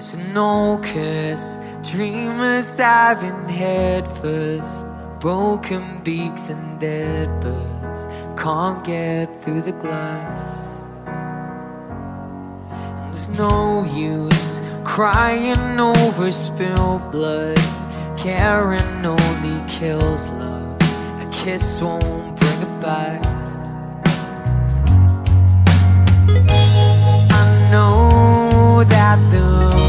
There's no curse, dreamers diving headfirst, broken beaks and dead birds can't get through the glass. And there's no use crying over spilled blood, caring only kills love. A kiss won't bring it back. I know that the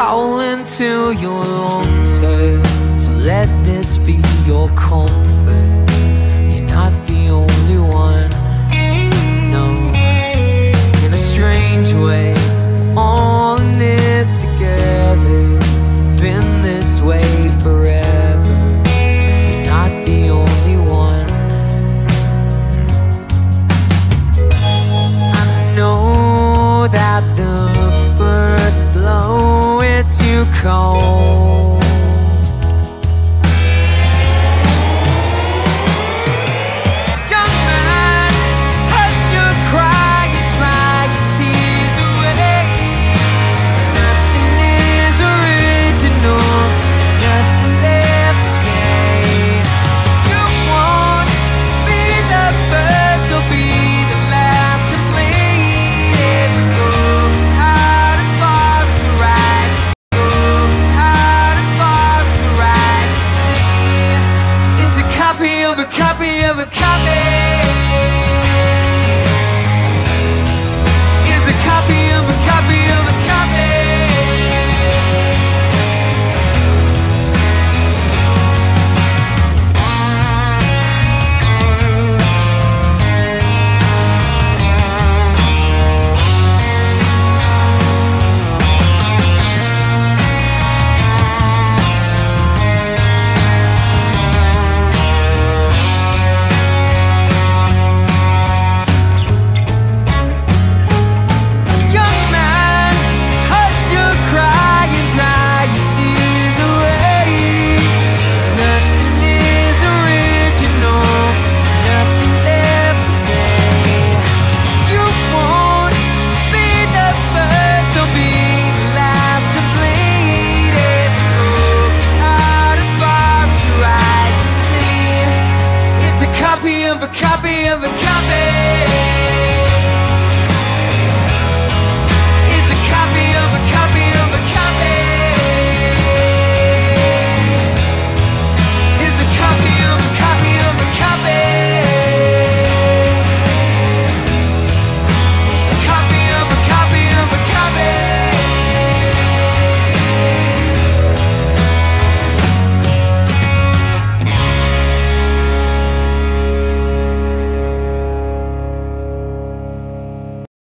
howling till your hurt. So let this be your comfort. cold copy of a copy of a copy. of a copy of a copy